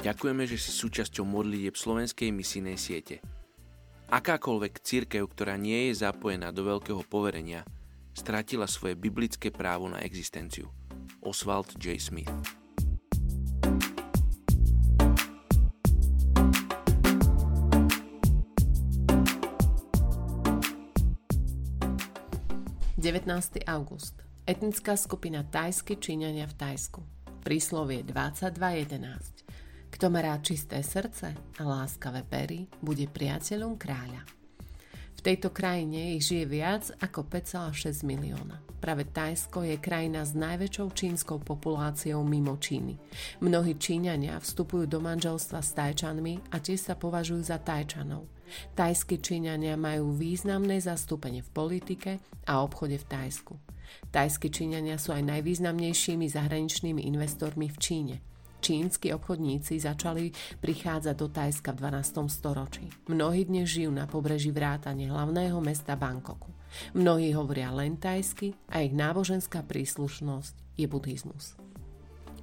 Ďakujeme, že si súčasťou modlitieb slovenskej misijnej siete. Akákoľvek církev, ktorá nie je zapojená do veľkého poverenia, stratila svoje biblické právo na existenciu. Oswald J. Smith Devätnásty august. Etnická skupina Tajsky Číňania v Tajsku. Príslovie 22.11. Kto má rád čisté srdce a láskavé pery, bude priateľom kráľa. V tejto krajine ich žije viac ako 5,6 milióna. Práve Tajsko je krajina s najväčšou čínskou populáciou mimo Číny. Mnohí Číňania vstupujú do manželstva s Tajčanmi a tiež sa považujú za Tajčanov. Tajskí Číňania majú významné zastúpenie v politike a obchode v Tajsku. Tajskí Číňania sú aj najvýznamnejšími zahraničnými investormi v Číne – Čínsky obchodníci začali prichádzať do Tajska v 12. storočí. Mnohí dnes žijú na pobreží vrátane hlavného mesta Bangkoku. Mnohí hovoria len tajsky a ich náboženská príslušnosť je buddhizmus.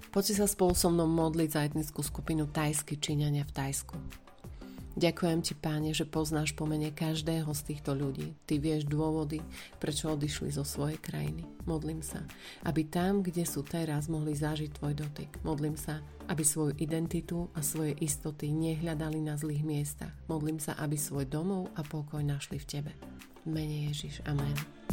Poďte sa spolu so mnou modliť za etnickú skupinu tajsky Číňania v Tajsku. Ďakujem ti, páne, že poznáš pomene každého z týchto ľudí. Ty vieš dôvody, prečo odišli zo svojej krajiny. Modlím sa, aby tam, kde sú teraz, mohli zažiť tvoj dotyk. Modlím sa, aby svoju identitu a svoje istoty nehľadali na zlých miestach. Modlím sa, aby svoj domov a pokoj našli v tebe. Mene Ježiš. Amen.